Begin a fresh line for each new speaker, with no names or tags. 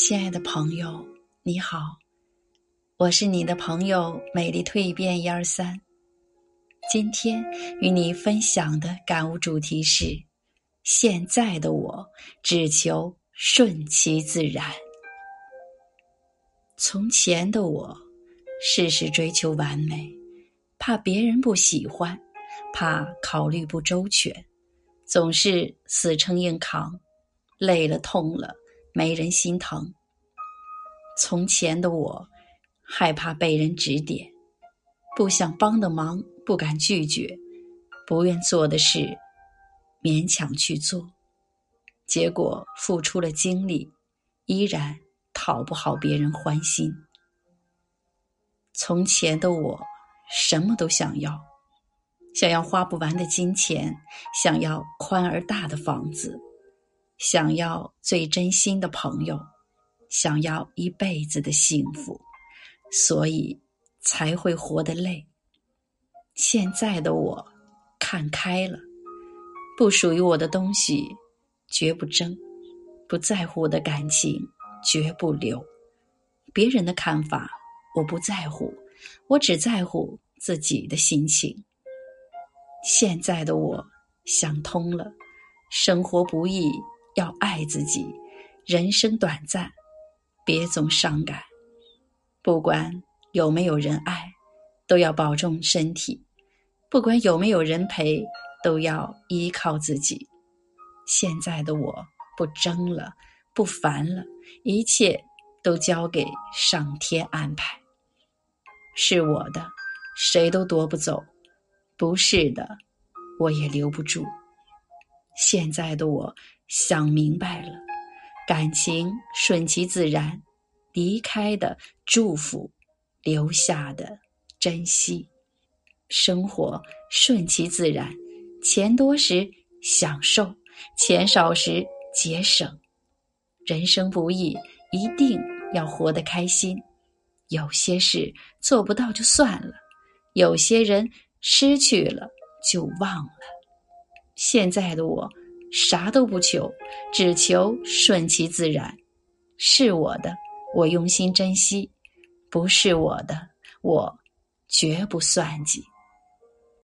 亲爱的朋友，你好，我是你的朋友美丽蜕变一二三。今天与你分享的感悟主题是：现在的我只求顺其自然。从前的我，事事追求完美，怕别人不喜欢，怕考虑不周全，总是死撑硬扛，累了痛了。没人心疼。从前的我，害怕被人指点，不想帮的忙不敢拒绝，不愿做的事勉强去做，结果付出了精力，依然讨不好别人欢心。从前的我，什么都想要，想要花不完的金钱，想要宽而大的房子。想要最真心的朋友，想要一辈子的幸福，所以才会活得累。现在的我看开了，不属于我的东西绝不争，不在乎的感情绝不留。别人的看法我不在乎，我只在乎自己的心情。现在的我想通了，生活不易。要爱自己，人生短暂，别总伤感。不管有没有人爱，都要保重身体；不管有没有人陪，都要依靠自己。现在的我不争了，不烦了，一切都交给上天安排。是我的，谁都夺不走；不是的，我也留不住。现在的我。想明白了，感情顺其自然，离开的祝福，留下的珍惜，生活顺其自然，钱多时享受，钱少时节省。人生不易，一定要活得开心。有些事做不到就算了，有些人失去了就忘了。现在的我。啥都不求，只求顺其自然。是我的，我用心珍惜；不是我的，我绝不算计。